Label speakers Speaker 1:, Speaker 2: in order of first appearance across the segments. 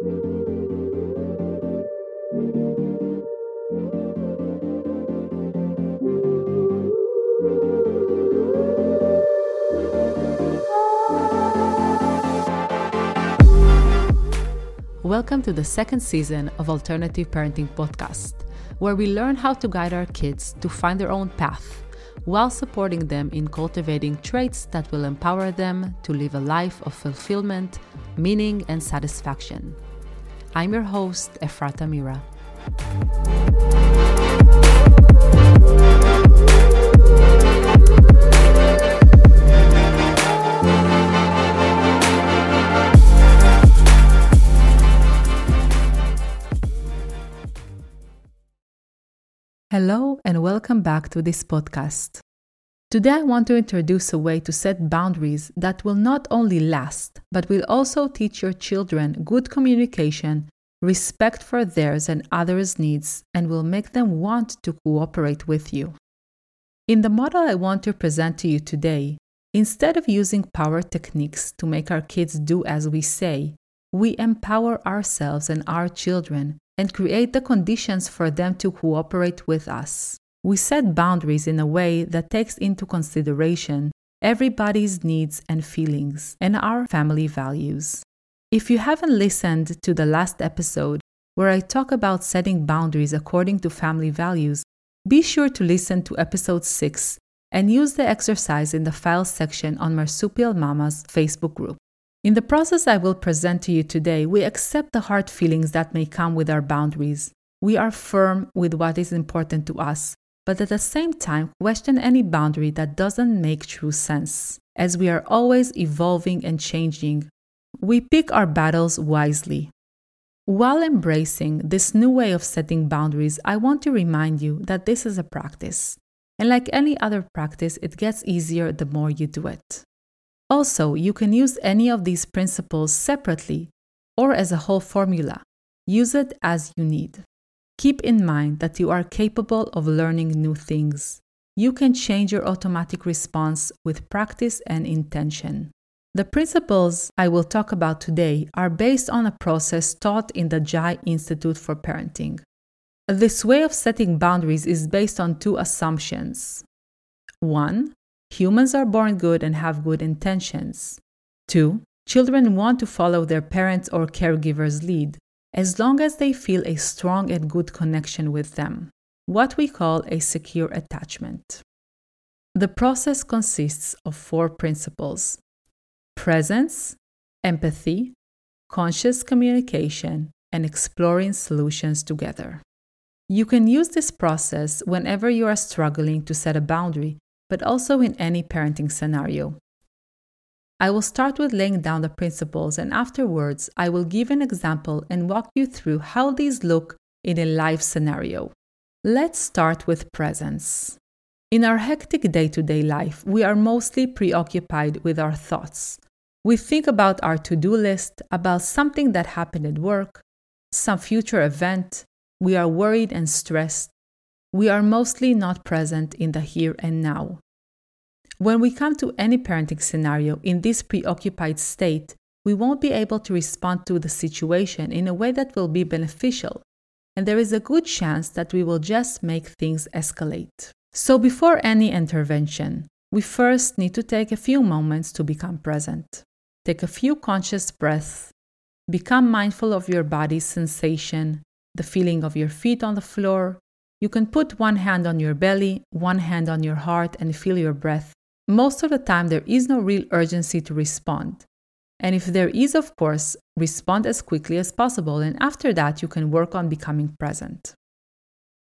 Speaker 1: Welcome to the second season of Alternative Parenting Podcast, where we learn how to guide our kids to find their own path while supporting them in cultivating traits that will empower them to live a life of fulfillment, meaning, and satisfaction. I'm your host, Efrata Mira. Hello, and welcome back to this podcast. Today, I want to introduce a way to set boundaries that will not only last, but will also teach your children good communication, respect for theirs and others' needs, and will make them want to cooperate with you. In the model I want to present to you today, instead of using power techniques to make our kids do as we say, we empower ourselves and our children and create the conditions for them to cooperate with us. We set boundaries in a way that takes into consideration everybody's needs and feelings and our family values. If you haven't listened to the last episode where I talk about setting boundaries according to family values, be sure to listen to episode 6 and use the exercise in the files section on Marsupial Mama's Facebook group. In the process I will present to you today, we accept the hard feelings that may come with our boundaries. We are firm with what is important to us, but at the same time, question any boundary that doesn't make true sense. As we are always evolving and changing, we pick our battles wisely. While embracing this new way of setting boundaries, I want to remind you that this is a practice. And like any other practice, it gets easier the more you do it. Also, you can use any of these principles separately or as a whole formula. Use it as you need. Keep in mind that you are capable of learning new things. You can change your automatic response with practice and intention. The principles I will talk about today are based on a process taught in the Jai Institute for Parenting. This way of setting boundaries is based on two assumptions. One, Humans are born good and have good intentions. 2. Children want to follow their parents' or caregivers' lead, as long as they feel a strong and good connection with them, what we call a secure attachment. The process consists of four principles presence, empathy, conscious communication, and exploring solutions together. You can use this process whenever you are struggling to set a boundary but also in any parenting scenario. I will start with laying down the principles, and afterwards, I will give an example and walk you through how these look in a live scenario. Let's start with presence. In our hectic day to day life, we are mostly preoccupied with our thoughts. We think about our to do list, about something that happened at work, some future event. We are worried and stressed we are mostly not present in the here and now. When we come to any parenting scenario in this preoccupied state, we won't be able to respond to the situation in a way that will be beneficial, and there is a good chance that we will just make things escalate. So, before any intervention, we first need to take a few moments to become present. Take a few conscious breaths, become mindful of your body's sensation, the feeling of your feet on the floor, you can put one hand on your belly, one hand on your heart, and feel your breath. Most of the time, there is no real urgency to respond. And if there is, of course, respond as quickly as possible, and after that, you can work on becoming present.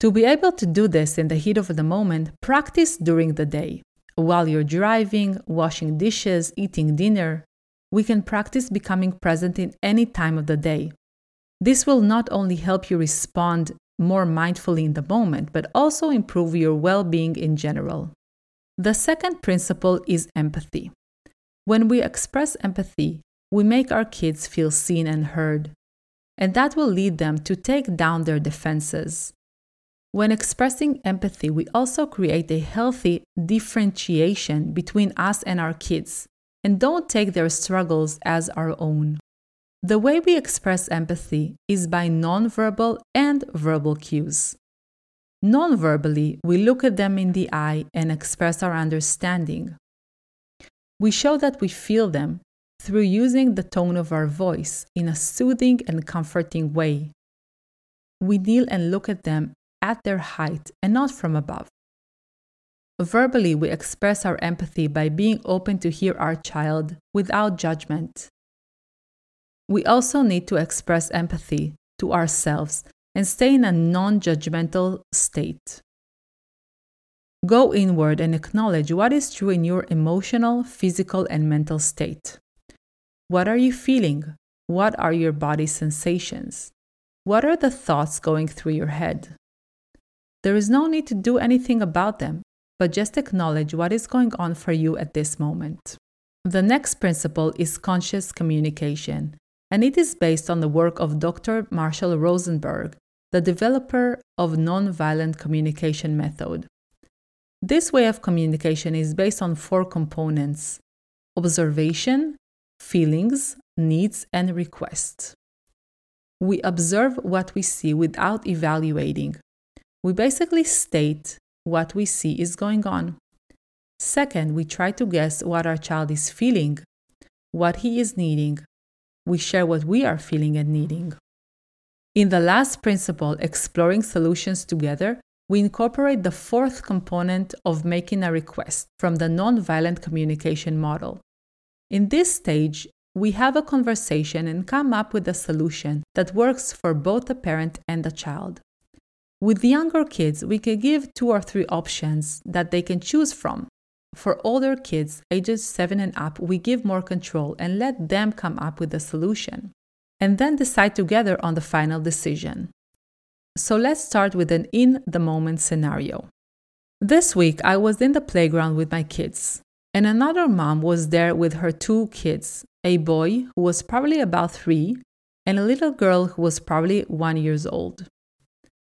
Speaker 1: To be able to do this in the heat of the moment, practice during the day. While you're driving, washing dishes, eating dinner, we can practice becoming present in any time of the day. This will not only help you respond more mindfully in the moment, but also improve your well being in general. The second principle is empathy. When we express empathy, we make our kids feel seen and heard, and that will lead them to take down their defenses. When expressing empathy, we also create a healthy differentiation between us and our kids and don't take their struggles as our own. The way we express empathy is by nonverbal and verbal cues. Nonverbally, we look at them in the eye and express our understanding. We show that we feel them through using the tone of our voice in a soothing and comforting way. We kneel and look at them at their height and not from above. Verbally, we express our empathy by being open to hear our child without judgment. We also need to express empathy to ourselves and stay in a non judgmental state. Go inward and acknowledge what is true in your emotional, physical, and mental state. What are you feeling? What are your body sensations? What are the thoughts going through your head? There is no need to do anything about them, but just acknowledge what is going on for you at this moment. The next principle is conscious communication, and it is based on the work of Dr. Marshall Rosenberg, the developer of nonviolent communication method. This way of communication is based on four components observation, feelings, needs, and requests. We observe what we see without evaluating. We basically state what we see is going on. Second, we try to guess what our child is feeling, what he is needing. We share what we are feeling and needing. In the last principle, exploring solutions together, we incorporate the fourth component of making a request from the nonviolent communication model. In this stage, we have a conversation and come up with a solution that works for both the parent and the child. With younger kids, we can give two or three options that they can choose from. For older kids, ages 7 and up, we give more control and let them come up with a solution, and then decide together on the final decision. So let's start with an in the moment scenario. This week, I was in the playground with my kids, and another mom was there with her two kids a boy who was probably about three, and a little girl who was probably one years old.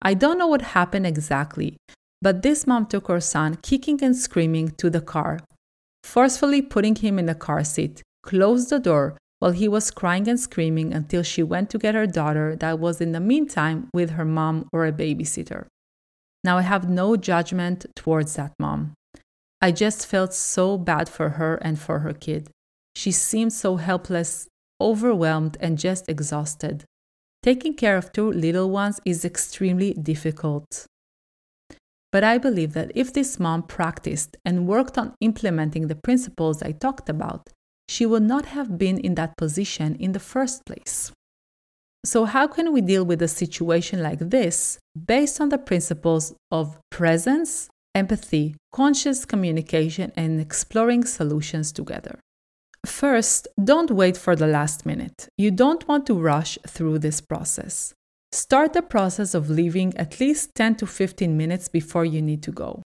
Speaker 1: I don't know what happened exactly, but this mom took her son kicking and screaming to the car, forcefully putting him in the car seat, closed the door while he was crying and screaming until she went to get her daughter that was in the meantime with her mom or a babysitter. Now I have no judgment towards that mom. I just felt so bad for her and for her kid. She seemed so helpless, overwhelmed, and just exhausted. Taking care of two little ones is extremely difficult. But I believe that if this mom practiced and worked on implementing the principles I talked about, she would not have been in that position in the first place. So, how can we deal with a situation like this based on the principles of presence, empathy, conscious communication, and exploring solutions together? First, don't wait for the last minute. You don't want to rush through this process. Start the process of leaving at least 10 to 15 minutes before you need to go.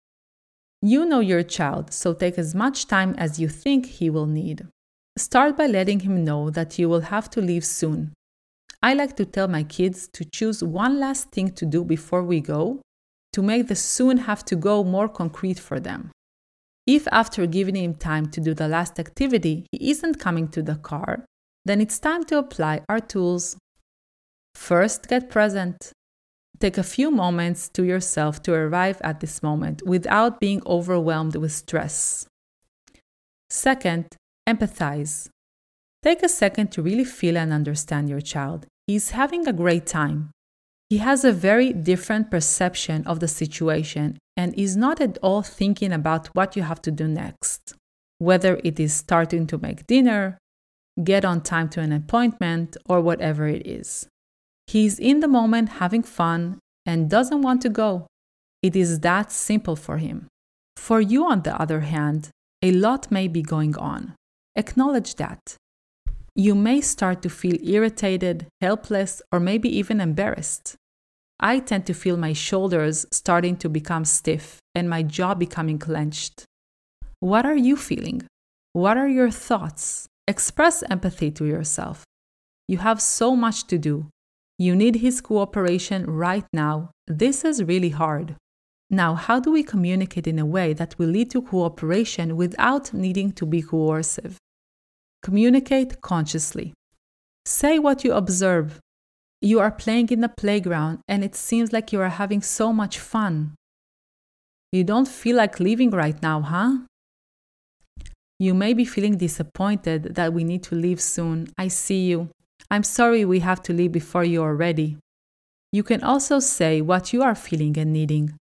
Speaker 1: You know your child, so take as much time as you think he will need. Start by letting him know that you will have to leave soon. I like to tell my kids to choose one last thing to do before we go to make the soon have to go more concrete for them. If after giving him time to do the last activity, he isn't coming to the car, then it's time to apply our tools. First, get present. Take a few moments to yourself to arrive at this moment without being overwhelmed with stress. Second, empathize. Take a second to really feel and understand your child. He's having a great time. He has a very different perception of the situation and is not at all thinking about what you have to do next, whether it is starting to make dinner, get on time to an appointment, or whatever it is. He's in the moment having fun and doesn't want to go. It is that simple for him. For you, on the other hand, a lot may be going on. Acknowledge that. You may start to feel irritated, helpless, or maybe even embarrassed. I tend to feel my shoulders starting to become stiff and my jaw becoming clenched. What are you feeling? What are your thoughts? Express empathy to yourself. You have so much to do. You need his cooperation right now. This is really hard. Now, how do we communicate in a way that will lead to cooperation without needing to be coercive? Communicate consciously. Say what you observe. You are playing in the playground and it seems like you are having so much fun. You don't feel like leaving right now, huh? You may be feeling disappointed that we need to leave soon. I see you. I'm sorry we have to leave before you are ready. You can also say what you are feeling and needing.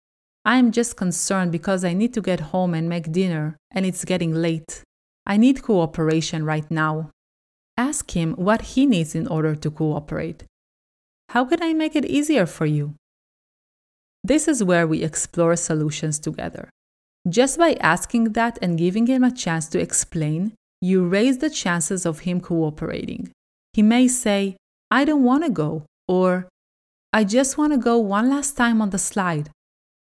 Speaker 1: I am just concerned because I need to get home and make dinner, and it's getting late. I need cooperation right now. Ask him what he needs in order to cooperate. How can I make it easier for you? This is where we explore solutions together. Just by asking that and giving him a chance to explain, you raise the chances of him cooperating. He may say, I don't want to go, or I just want to go one last time on the slide.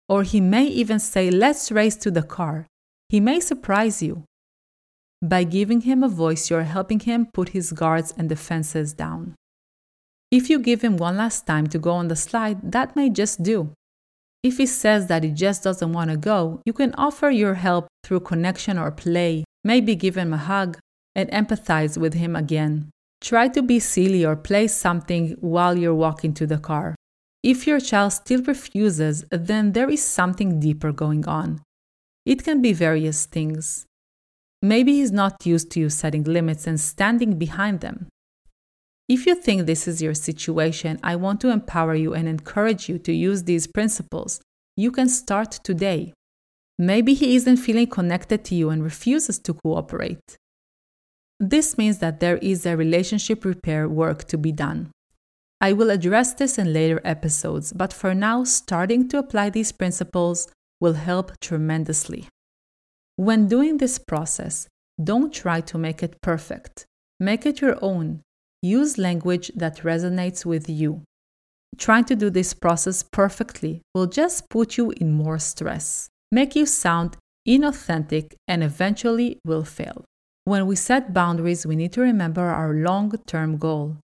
Speaker 1: Or he may even say, Let's race to the car. He may surprise you. By giving him a voice, you're helping him put his guards and defenses down. If you give him one last time to go on the slide, that may just do. If he says that he just doesn't want to go, you can offer your help through connection or play, maybe give him a hug, and empathize with him again. Try to be silly or play something while you're walking to the car. If your child still refuses, then there is something deeper going on. It can be various things. Maybe he's not used to you setting limits and standing behind them. If you think this is your situation, I want to empower you and encourage you to use these principles. You can start today. Maybe he isn't feeling connected to you and refuses to cooperate. This means that there is a relationship repair work to be done. I will address this in later episodes, but for now, starting to apply these principles will help tremendously. When doing this process, don't try to make it perfect. Make it your own. Use language that resonates with you. Trying to do this process perfectly will just put you in more stress, make you sound inauthentic, and eventually will fail. When we set boundaries, we need to remember our long term goal.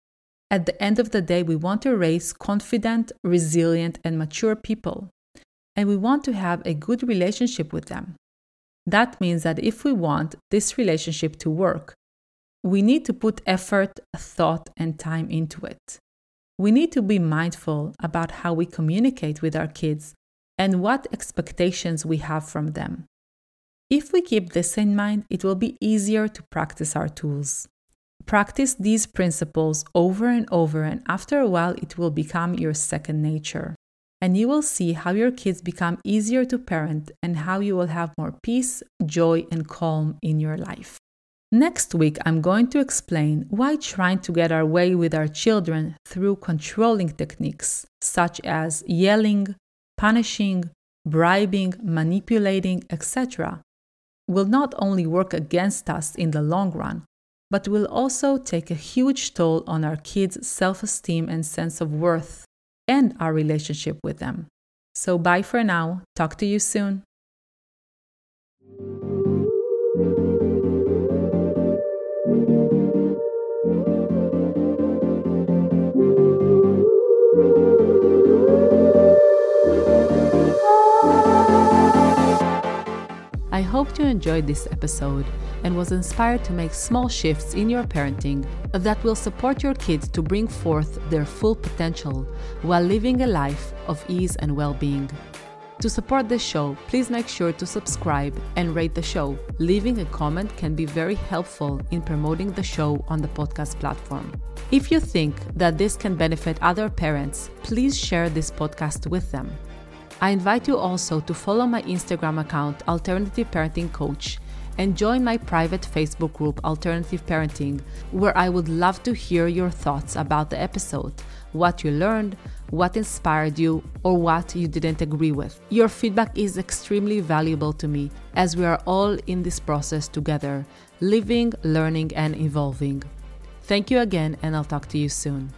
Speaker 1: At the end of the day, we want to raise confident, resilient, and mature people. And we want to have a good relationship with them. That means that if we want this relationship to work, we need to put effort, thought, and time into it. We need to be mindful about how we communicate with our kids and what expectations we have from them. If we keep this in mind, it will be easier to practice our tools. Practice these principles over and over, and after a while, it will become your second nature. And you will see how your kids become easier to parent and how you will have more peace, joy, and calm in your life. Next week, I'm going to explain why trying to get our way with our children through controlling techniques such as yelling, punishing, bribing, manipulating, etc., will not only work against us in the long run, but will also take a huge toll on our kids' self esteem and sense of worth and our relationship with them. So, bye for now. Talk to you soon. Hope you enjoyed this episode and was inspired to make small shifts in your parenting that will support your kids to bring forth their full potential while living a life of ease and well being. To support the show, please make sure to subscribe and rate the show. Leaving a comment can be very helpful in promoting the show on the podcast platform. If you think that this can benefit other parents, please share this podcast with them. I invite you also to follow my Instagram account, Alternative Parenting Coach, and join my private Facebook group, Alternative Parenting, where I would love to hear your thoughts about the episode, what you learned, what inspired you, or what you didn't agree with. Your feedback is extremely valuable to me as we are all in this process together, living, learning, and evolving. Thank you again, and I'll talk to you soon.